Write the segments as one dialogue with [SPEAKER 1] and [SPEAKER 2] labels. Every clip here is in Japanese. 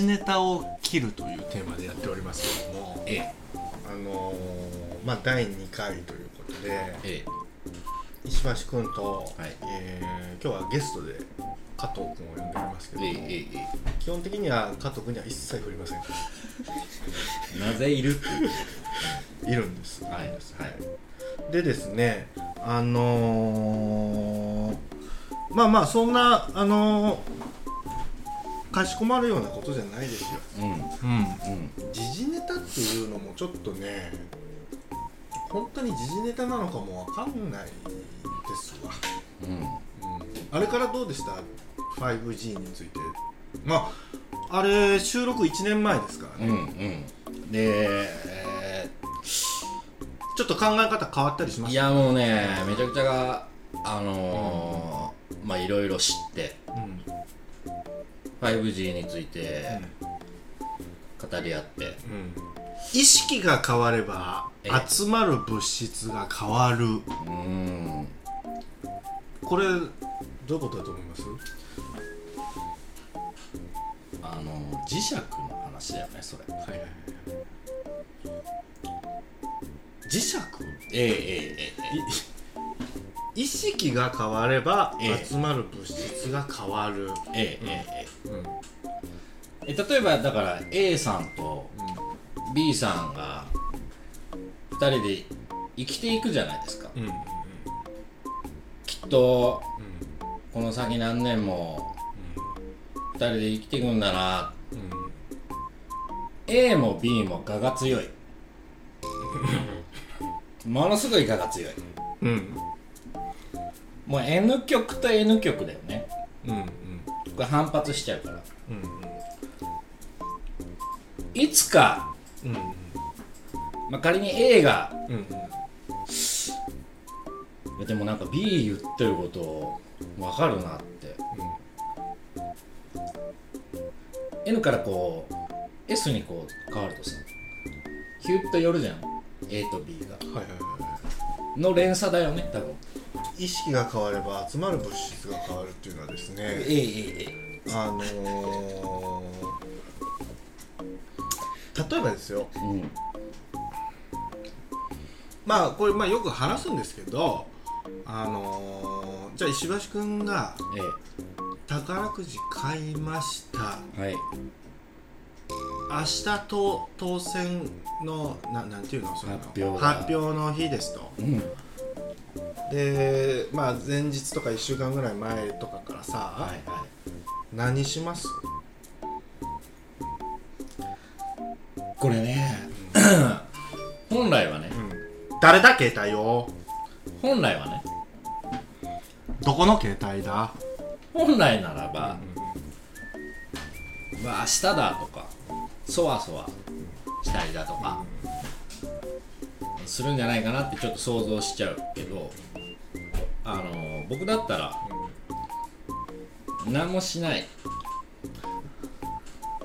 [SPEAKER 1] 時ネタを切るというテーマでやっておりますけども。
[SPEAKER 2] ええ。
[SPEAKER 1] あのーまあ第2回ということで
[SPEAKER 2] え
[SPEAKER 1] 石橋君と、
[SPEAKER 2] はい。
[SPEAKER 1] えー今日はゲストで加藤君を呼んでおりますけども、
[SPEAKER 2] ええええ
[SPEAKER 1] 基本的には加藤君には一切振りません
[SPEAKER 2] え なぜいるって
[SPEAKER 1] いるんです。
[SPEAKER 2] はい
[SPEAKER 1] い。るんです
[SPEAKER 2] はい。
[SPEAKER 1] でですねあのーまあまあそんなあのーかしこまるようなことじゃないですよ。
[SPEAKER 2] うん。
[SPEAKER 1] うん。
[SPEAKER 2] うん。
[SPEAKER 1] 時事ネタっていうのもちょっとね本当に時事ネタなのかもわかんないですわ、
[SPEAKER 2] うん。
[SPEAKER 1] うん、あれからどうでした？5G について。まああれ収録1年前ですから
[SPEAKER 2] うん
[SPEAKER 1] ね、
[SPEAKER 2] うん。で、え
[SPEAKER 1] ちょっと考え方変わったりしました
[SPEAKER 2] ーいやもうねめちゃくちゃがあのーまあいろいろ知って。
[SPEAKER 1] うん、
[SPEAKER 2] 5G について語り合って。
[SPEAKER 1] うん。意識が変われば
[SPEAKER 2] ええ。
[SPEAKER 1] 集まる物質が変わる。
[SPEAKER 2] うん。
[SPEAKER 1] これどういうことだと思います？
[SPEAKER 2] あの磁石の話だよねそれ。
[SPEAKER 1] はい磁石？
[SPEAKER 2] ええええええ。
[SPEAKER 1] 意識が変われば
[SPEAKER 2] ええ。
[SPEAKER 1] 集まる物質が変わる、
[SPEAKER 2] ええええ
[SPEAKER 1] うん
[SPEAKER 2] ええ例えばだから A さんと B さんが2人で生きていくじゃないですか。
[SPEAKER 1] うんうん
[SPEAKER 2] きっと
[SPEAKER 1] うん
[SPEAKER 2] この先何年も2人で生きていくんだな。
[SPEAKER 1] うん。
[SPEAKER 2] A も B も我が強い。ものすごい我が強い。
[SPEAKER 1] うん。うん
[SPEAKER 2] もう N 極と N 極だよね。
[SPEAKER 1] うんうん。
[SPEAKER 2] これ反発しちゃうから。
[SPEAKER 1] うん
[SPEAKER 2] いつか、
[SPEAKER 1] うん。
[SPEAKER 2] まあ、仮に A が
[SPEAKER 1] うんうん。
[SPEAKER 2] でもなんか B 言ってること分かるなって、N からこう S にこう変わるとさヒュッと寄るじゃん。A と B が。
[SPEAKER 1] はいはいは
[SPEAKER 2] の連鎖だよね多分。
[SPEAKER 1] い意識が変われば集まる物質が変わるっていうのはですね。
[SPEAKER 2] えええええ。
[SPEAKER 1] あのー、例えばですよ。
[SPEAKER 2] えうん。
[SPEAKER 1] まあこれまあよく話すんですけどあのー、じゃあ石橋君が
[SPEAKER 2] え
[SPEAKER 1] 宝くじ買いました。
[SPEAKER 2] えはい。
[SPEAKER 1] 明日と当選のななんていうの？その
[SPEAKER 2] 発表が。
[SPEAKER 1] 発表の日ですと。
[SPEAKER 2] うん。
[SPEAKER 1] でまあ前日とか1週間ぐらい前とかからさ、
[SPEAKER 2] はいはい。
[SPEAKER 1] 何します？
[SPEAKER 2] これね。本来はね。
[SPEAKER 1] うん。誰だ携帯を？
[SPEAKER 2] 本来はね。
[SPEAKER 1] どこの携帯だ？
[SPEAKER 2] 本来ならば、まあ明日だとかそわそわしたりだとかするんじゃないかなってちょっと想像しちゃうけどあの僕だったら何もしない。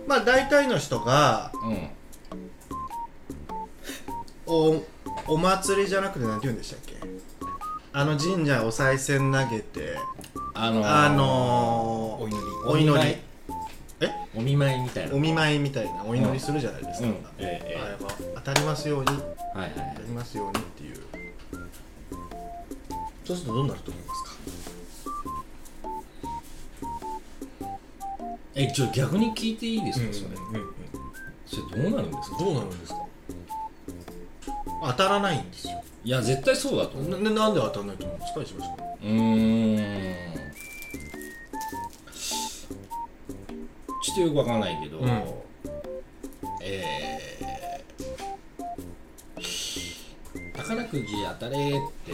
[SPEAKER 1] まあ大体の人が
[SPEAKER 2] うん
[SPEAKER 1] おお祭りじゃなくて何て言うんでしたっけ？あの神社お賽銭投げて
[SPEAKER 2] あのー
[SPEAKER 1] あのー、
[SPEAKER 3] お祈り。
[SPEAKER 1] お祈り。
[SPEAKER 2] お見舞い。みたいな。
[SPEAKER 1] お見舞いみたいな。お祈りするじゃないですか、
[SPEAKER 2] うん。ええええ
[SPEAKER 1] あれは当たりますように。
[SPEAKER 2] はいはいはい
[SPEAKER 1] 当たりますようにっていう。そうするとどうなると思いますか？
[SPEAKER 2] えちょ逆に聞いていいですか、それ
[SPEAKER 1] うんうん
[SPEAKER 2] それどうなるんですか？
[SPEAKER 1] どうなるんですか？当たらないんですよ。
[SPEAKER 2] いや絶対そうだと思う。
[SPEAKER 1] なななんで当たらないと思うんですか石橋君
[SPEAKER 2] う。ーん。ちょっとよくわかんないけど、
[SPEAKER 1] うん。
[SPEAKER 2] えー、宝くじ当たれって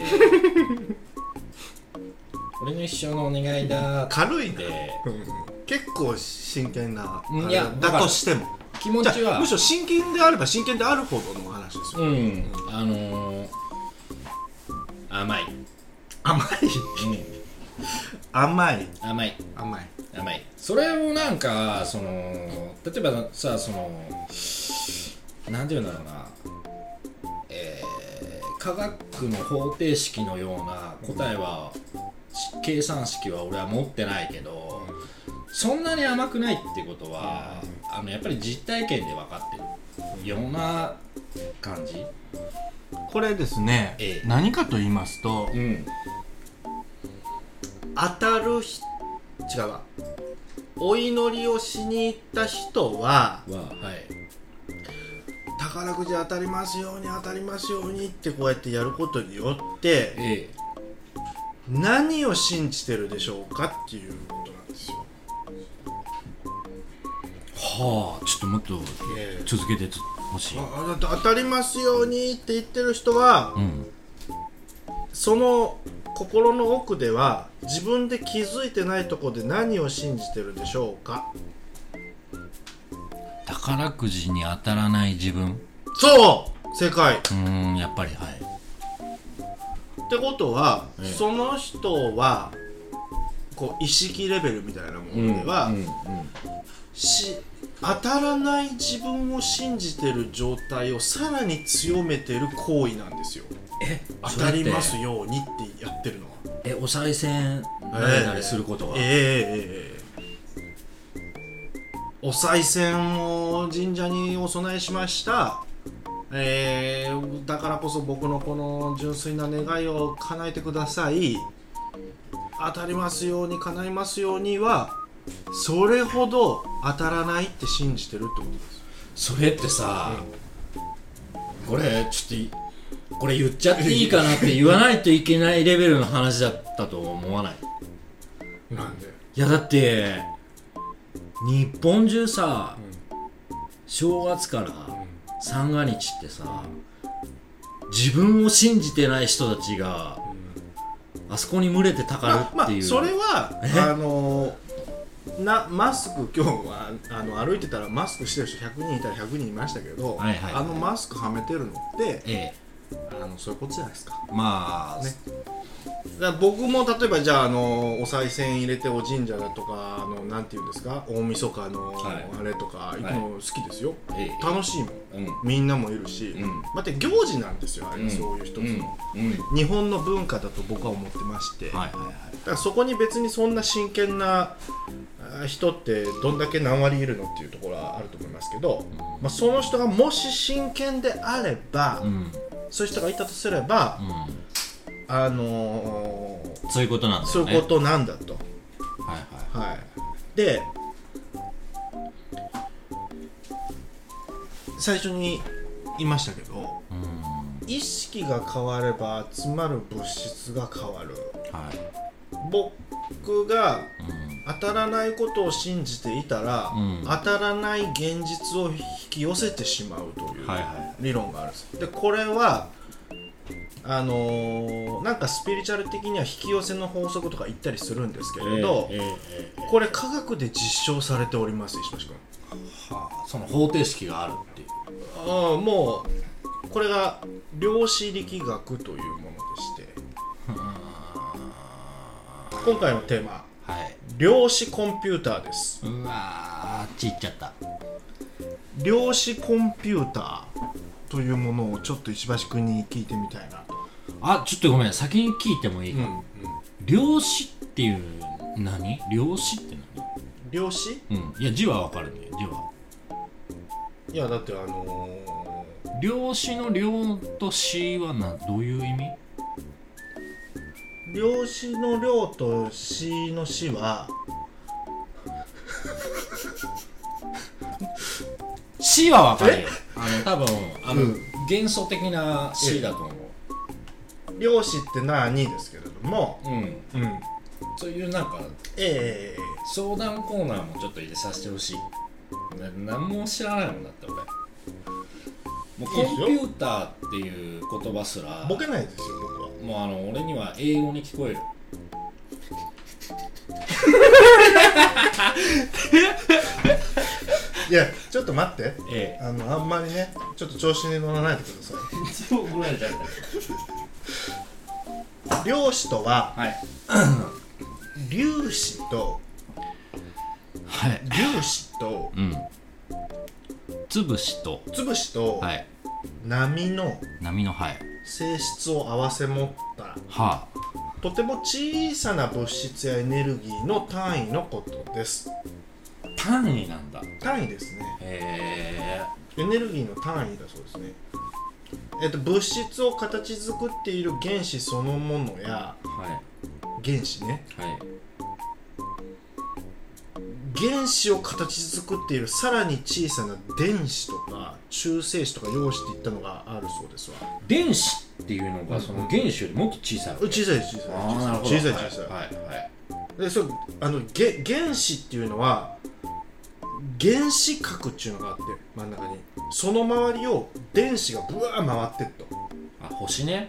[SPEAKER 2] 俺の一生のお願いだって。
[SPEAKER 1] 軽いね、結構真剣な
[SPEAKER 2] うんいや
[SPEAKER 1] あれだとしても。
[SPEAKER 2] 気持ちは。
[SPEAKER 1] じゃあむしろ真剣であれば真剣であるほどのお話ですよ、
[SPEAKER 2] うん。あのー、甘い、
[SPEAKER 1] 甘い？甘い
[SPEAKER 2] うん、甘い。
[SPEAKER 1] 甘い。
[SPEAKER 2] 甘い。それをなんかその例えばさそのなんていうんだろうな。えー科学の方程式のような答えはし計算式は俺は持ってないけどそんなに甘くないってことはあのやっぱり実体験で分かってるような感じ？
[SPEAKER 1] これですね、
[SPEAKER 2] ええ。
[SPEAKER 1] 何かと言いますと
[SPEAKER 2] うん。
[SPEAKER 1] 当たるひ違うわ。お祈りをしに行った人は
[SPEAKER 2] ははい。
[SPEAKER 1] 宝くじ当たりますように当たりますようにってこうやってやることによって
[SPEAKER 2] え
[SPEAKER 1] 何を信じてるでしょうかっていう。ことなんですよ。
[SPEAKER 2] はあちょっともっと続けてほし。い
[SPEAKER 1] あだって当たりますようにって言ってる人は
[SPEAKER 2] うん
[SPEAKER 1] その心の奥では自分で気づいてないところで何を信じてるでしょうか？
[SPEAKER 2] 宝くじに当たらない自分。
[SPEAKER 1] そう！正解！
[SPEAKER 2] うーんやっぱりはい。
[SPEAKER 1] ってことは、
[SPEAKER 2] ええ。
[SPEAKER 1] その人はこう意識レベルみたいなものでは、
[SPEAKER 2] うんうん。
[SPEAKER 1] し当たらない自分を信じてる状態をさらに強めてる行為なんですよ。
[SPEAKER 2] え
[SPEAKER 1] 当たりますようにってやってるのは。
[SPEAKER 2] えお賽銭投げたりすることは、
[SPEAKER 1] ええええええお賽銭を神社にお供えしました。えーだからこそ僕のこの純粋な願いを叶えてください。当たりますように叶いますようにはそれほど当たらないって信じてるってことです。
[SPEAKER 2] それってさ、これちょっといこれ言っちゃっていいかなって言わないといけないレベルの話だったと思わない？
[SPEAKER 1] なんで？
[SPEAKER 2] いやだって日本中さ、正月から三が日ってさ自分を信じてない人たちが、あそこに群れてたかる
[SPEAKER 1] まあまあ
[SPEAKER 2] っていう、
[SPEAKER 1] それは
[SPEAKER 2] え？
[SPEAKER 1] あのなマスク今日はあの歩いてたらマスクしてる人100人いたら100人いましたけど、
[SPEAKER 2] はいはいはい。
[SPEAKER 1] あのマスクはめてるのって
[SPEAKER 2] え
[SPEAKER 1] あのそういうことじゃないですか。
[SPEAKER 2] えまあ、
[SPEAKER 1] ね。だ僕も例えばじゃああのお賽銭入れてお神社だとかあのなんていうんですか大晦日の
[SPEAKER 2] はい。
[SPEAKER 1] あれとか行くの好きですよ、
[SPEAKER 2] ええ。
[SPEAKER 1] 楽しいもん。
[SPEAKER 2] うん。
[SPEAKER 1] みんなもいるし、
[SPEAKER 2] うん。
[SPEAKER 1] また行事なんですよあれはそういう一つの、
[SPEAKER 2] うん。うん。
[SPEAKER 1] 日本の文化だと僕は思ってまして、
[SPEAKER 2] はいはいはい。
[SPEAKER 1] だからそこに別にそんな真剣なあ人ってどんだけ何割いるのっていうところはあると思いますけど、まあ、その人がもし真剣であれば、
[SPEAKER 2] うん。
[SPEAKER 1] そういう人がいたとすれば、
[SPEAKER 2] う
[SPEAKER 1] あのー
[SPEAKER 2] んそういうことなんだよね。
[SPEAKER 1] そういうことなんだと。
[SPEAKER 2] はいはい。
[SPEAKER 1] はい、で最初に言いましたけど
[SPEAKER 2] うん。
[SPEAKER 1] 意識が変われば集まる物質が変わる。
[SPEAKER 2] はい。
[SPEAKER 1] 僕が
[SPEAKER 2] うん
[SPEAKER 1] 当たらないことを信じていたら、
[SPEAKER 2] うん。
[SPEAKER 1] 当たらない現実を引き寄せてしまうという
[SPEAKER 2] はいは
[SPEAKER 1] 理論があるんです。でこれはあのーなんかスピリチュアル的には引き寄せの法則とか言ったりするんですけれど、
[SPEAKER 2] ええええ
[SPEAKER 1] これ科学で実証されております石橋君。
[SPEAKER 2] はあ、その方程式があるっていう。
[SPEAKER 1] ああもうこれが量子力学というものでして。今回のテーマ
[SPEAKER 2] はい
[SPEAKER 1] 量子コンピューターです。
[SPEAKER 2] うわーあっち行っちゃった。
[SPEAKER 1] 量子コンピューターというものをちょっと石橋君に聞いてみたいな。と、
[SPEAKER 2] あちょっとごめん先に聞いてもいいか、量子っていう何？量子って
[SPEAKER 1] 量子？
[SPEAKER 2] 何うん。いや字はわかるね字は。い
[SPEAKER 1] やだってあの
[SPEAKER 2] 量子の量と子はなどういう意味？
[SPEAKER 1] ー量子の量と子の子は
[SPEAKER 2] 子はわかるよ。あの多分あの、
[SPEAKER 1] うん。
[SPEAKER 2] 元素的な子だと思う。
[SPEAKER 1] 量子って何ですけれども
[SPEAKER 2] うん。
[SPEAKER 1] うん。
[SPEAKER 2] そういうなんか
[SPEAKER 1] ええ
[SPEAKER 2] 相談コーナーもちょっと入れさせてほしい。な何も知らないもんだって俺。もうコンピューターっていう言葉すら
[SPEAKER 1] ボケないですよ
[SPEAKER 2] もうあの俺には英語に聞こえる。
[SPEAKER 1] いやちょっと待って。
[SPEAKER 2] え
[SPEAKER 1] あのあんまりねちょっと調子に乗らないでくださ
[SPEAKER 2] え怒られちゃっ
[SPEAKER 1] い 量子とは
[SPEAKER 2] はい。
[SPEAKER 1] 粒子と
[SPEAKER 2] はい。
[SPEAKER 1] 粒子と
[SPEAKER 2] うん。粒子と。
[SPEAKER 1] 粒子と
[SPEAKER 2] はい。
[SPEAKER 1] 波の
[SPEAKER 2] 波のはい
[SPEAKER 1] 性質を併せ持った
[SPEAKER 2] は
[SPEAKER 1] とても小さな物質やエネルギーの単位のことです。
[SPEAKER 2] あ単位なんだ。
[SPEAKER 1] 単位ですね。
[SPEAKER 2] へ
[SPEAKER 1] エネルギーの単位だそうですね。えっと物質を形作っている原子そのものや
[SPEAKER 2] えは
[SPEAKER 1] 原子ね。
[SPEAKER 2] いはい。
[SPEAKER 1] 原子を形作っているさらに小さな電子とか中性子とか陽子っていったのがあるそうですわ。
[SPEAKER 2] 電子っていうのがその原子よりもっと小さいわけ？
[SPEAKER 1] 小さい小さい
[SPEAKER 2] あーなるほど。
[SPEAKER 1] 小さい小さい、
[SPEAKER 2] はいはい
[SPEAKER 1] でそうあのげ原子っていうのは原子核っていうのがあって真ん中に。その周りを電子がブワー回ってっと、
[SPEAKER 2] あ星ね？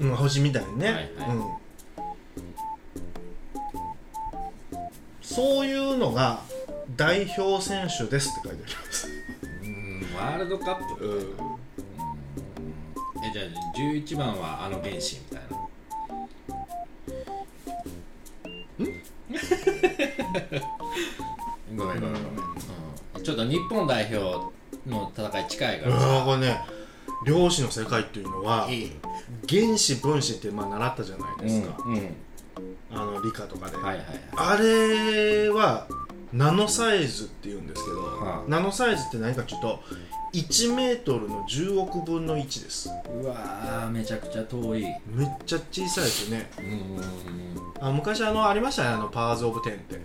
[SPEAKER 2] うん。
[SPEAKER 1] うん、星みたいにね、
[SPEAKER 2] はいはい。
[SPEAKER 1] うん、そういうのが代表選手ですって書いてあります、
[SPEAKER 2] うんワールドカップ。
[SPEAKER 1] うん、
[SPEAKER 2] えじゃあ11番はあの原子みたいな。ごめんごめんごめん、うん、ちょっと日本代表の戦い近いから。さ
[SPEAKER 1] これね量子の世界っていうのは原子分子ってまあ習ったじゃないですか、
[SPEAKER 2] うんうん。
[SPEAKER 1] あの理科とかで、
[SPEAKER 2] はいはいはい。
[SPEAKER 1] あれはナノサイズっていうんですけど、
[SPEAKER 2] はあ
[SPEAKER 1] ナノサイズって何かというと1メートルの10億分の1です。
[SPEAKER 2] うわーめちゃくちゃ遠い。
[SPEAKER 1] めっちゃ小さいですよね。
[SPEAKER 2] うんうんうん
[SPEAKER 1] あ昔あのありましたねあのパワーズ・オブ・テンって。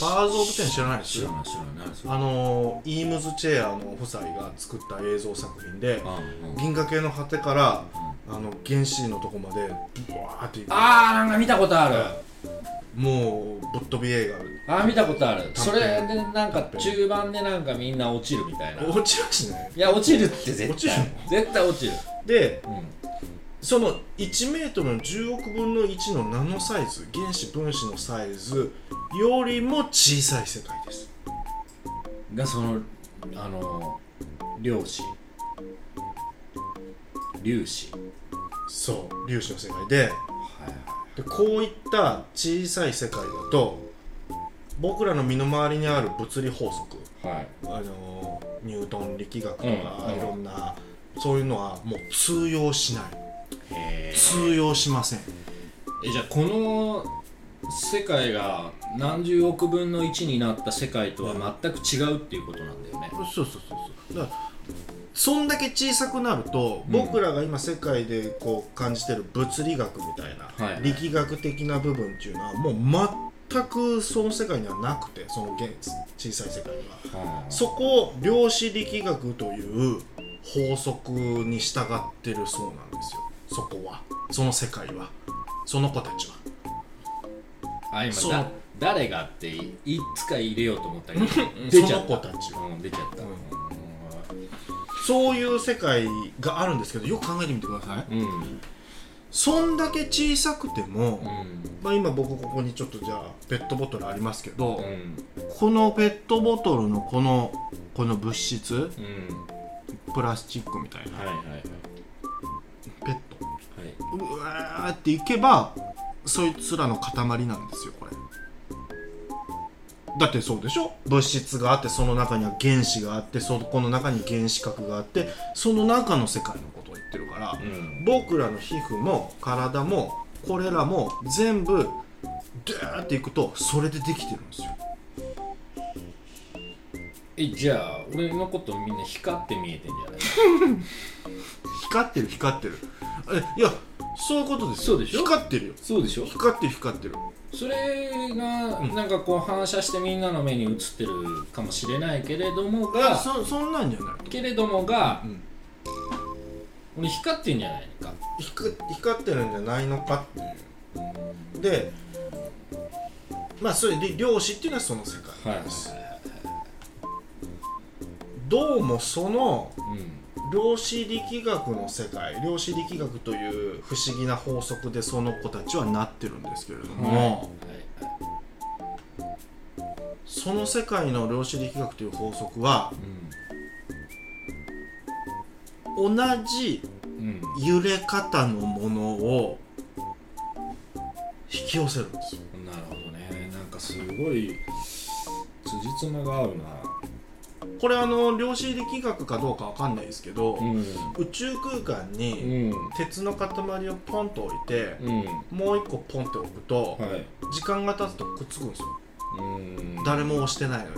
[SPEAKER 1] パワーズ・オブ・テン知らないです
[SPEAKER 2] 知らない知らない。
[SPEAKER 1] あのイームズ・チェアの夫妻が作った映像作品で
[SPEAKER 2] あうん。
[SPEAKER 1] 銀河系の果てからあの原子のとこまでブワーっていく。
[SPEAKER 2] あーなんか見たことある
[SPEAKER 1] もうぶっ飛び映画
[SPEAKER 2] あー見たことある。それでなんか中盤でなんかみんな落ちるみたいな。い
[SPEAKER 1] 落ちはしない
[SPEAKER 2] や落ちるって絶
[SPEAKER 1] 落ちる。
[SPEAKER 2] 対絶対落ちる。
[SPEAKER 1] で
[SPEAKER 2] うん。
[SPEAKER 1] その1メートルの10億分の1のナノサイズ原子分子のサイズよりも小さい世界です。
[SPEAKER 2] がそのあの量子。粒子
[SPEAKER 1] そう粒子の世界で
[SPEAKER 2] はい
[SPEAKER 1] でこういった小さい世界だと僕らの身の回りにある物理法則
[SPEAKER 2] はい。
[SPEAKER 1] あのニュートン力学とか、
[SPEAKER 2] うん
[SPEAKER 1] いろんなそういうのはもう通用しない。
[SPEAKER 2] へ
[SPEAKER 1] 通用しません。
[SPEAKER 2] えじゃあこの世界が何十億分の1になった世界とは全く違うっていうことなんだよね、
[SPEAKER 1] そうそうそうそう。だからそんだけ小さくなると、
[SPEAKER 2] うん。
[SPEAKER 1] 僕らが今世界でこう感じてる物理学みたいな、
[SPEAKER 2] はい。はい
[SPEAKER 1] 力学的な部分っていうのはもう全くその世界にはなくてその現小さい世界には。
[SPEAKER 2] はあ。
[SPEAKER 1] そこを量子力学という法則に従ってるそうなんですよ。そこは。その世界は。その子たちは。
[SPEAKER 2] あ今だ誰がっていいつか入れようと思ったけど
[SPEAKER 1] そ
[SPEAKER 2] 出ちゃった。
[SPEAKER 1] の子たちは
[SPEAKER 2] うん出ちゃった
[SPEAKER 1] そういう世界があるんですけどよく考えてみてください。
[SPEAKER 2] うん。うん
[SPEAKER 1] そんだけ小さくても、
[SPEAKER 2] うん。
[SPEAKER 1] まあ、今僕ここにちょっとじゃあペットボトルありますけど、
[SPEAKER 2] うん。
[SPEAKER 1] このペットボトルのこのこの物質
[SPEAKER 2] うん。
[SPEAKER 1] プラスチックみたいな。
[SPEAKER 2] はいはいはい。
[SPEAKER 1] ペット。
[SPEAKER 2] はい。う
[SPEAKER 1] わーっていけばそいつらの塊なんですよこれだってそうでしょ？物質があってその中には原子があってそこの中に原子核があってその中の世界のことを言ってるから、
[SPEAKER 2] うん。
[SPEAKER 1] 僕らの皮膚も体もこれらも全部ドゥーっていくとそれでできてるんですよ。
[SPEAKER 2] えじゃあ俺のことみんな光って見えてんじゃない？
[SPEAKER 1] 光ってる光ってる。えいやそういうことですよ。
[SPEAKER 2] そうでしょ？
[SPEAKER 1] 光ってるよ。
[SPEAKER 2] そうでしょ？
[SPEAKER 1] 光ってる光ってる
[SPEAKER 2] それが
[SPEAKER 1] うん。
[SPEAKER 2] なんかこう反射してみんなの目に映ってるかもしれないけれども
[SPEAKER 1] あ
[SPEAKER 2] が
[SPEAKER 1] そそんなんじゃないと
[SPEAKER 2] けれどもが
[SPEAKER 1] うん。
[SPEAKER 2] 俺光ってんじゃないのか？
[SPEAKER 1] 光光ってるんじゃないのかっていう。でまあそれで量子っていうのはその世界
[SPEAKER 2] はい
[SPEAKER 1] です、どうもその
[SPEAKER 2] うん
[SPEAKER 1] 量子力学の世界量子力学という不思議な法則でその子たちはなってるんですけれども、その世界の量子力学という法則は同じ
[SPEAKER 2] うん
[SPEAKER 1] 揺れ方のものを引き寄せるんです。よ
[SPEAKER 2] うん。なるほどね。なんかすごい辻褄が合うな
[SPEAKER 1] これあの量子力学かどうかわかんないですけど、
[SPEAKER 2] うん。
[SPEAKER 1] 宇宙空間
[SPEAKER 2] う
[SPEAKER 1] に
[SPEAKER 2] ん。
[SPEAKER 1] 鉄の塊をポンと置いて、
[SPEAKER 2] うん。
[SPEAKER 1] もう一個ポンって置くと、
[SPEAKER 2] はい。
[SPEAKER 1] 時間が経つとくっつくんですよ。
[SPEAKER 2] うん。
[SPEAKER 1] 誰も押してないのに。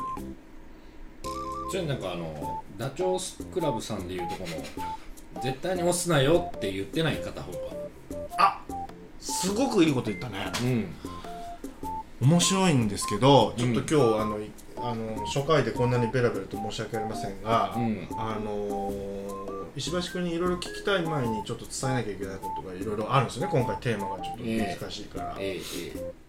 [SPEAKER 2] それなんかあのダチョウスクラブさんでいうとこの絶対に押すなよって言ってない片方は
[SPEAKER 1] あすごくいいこと言ったね。
[SPEAKER 2] うん。
[SPEAKER 1] 面白いんですけどちょっと
[SPEAKER 2] うん。
[SPEAKER 1] 今日、あのいあの初回でこんなにベラベラと申し訳ありませんが、
[SPEAKER 2] うん。
[SPEAKER 1] あのー石橋君にいろいろ聞きたい前にちょっと伝えなきゃいけないことがいろいろあるんですよね。今回テーマがちょっと難しいから、
[SPEAKER 2] ええええ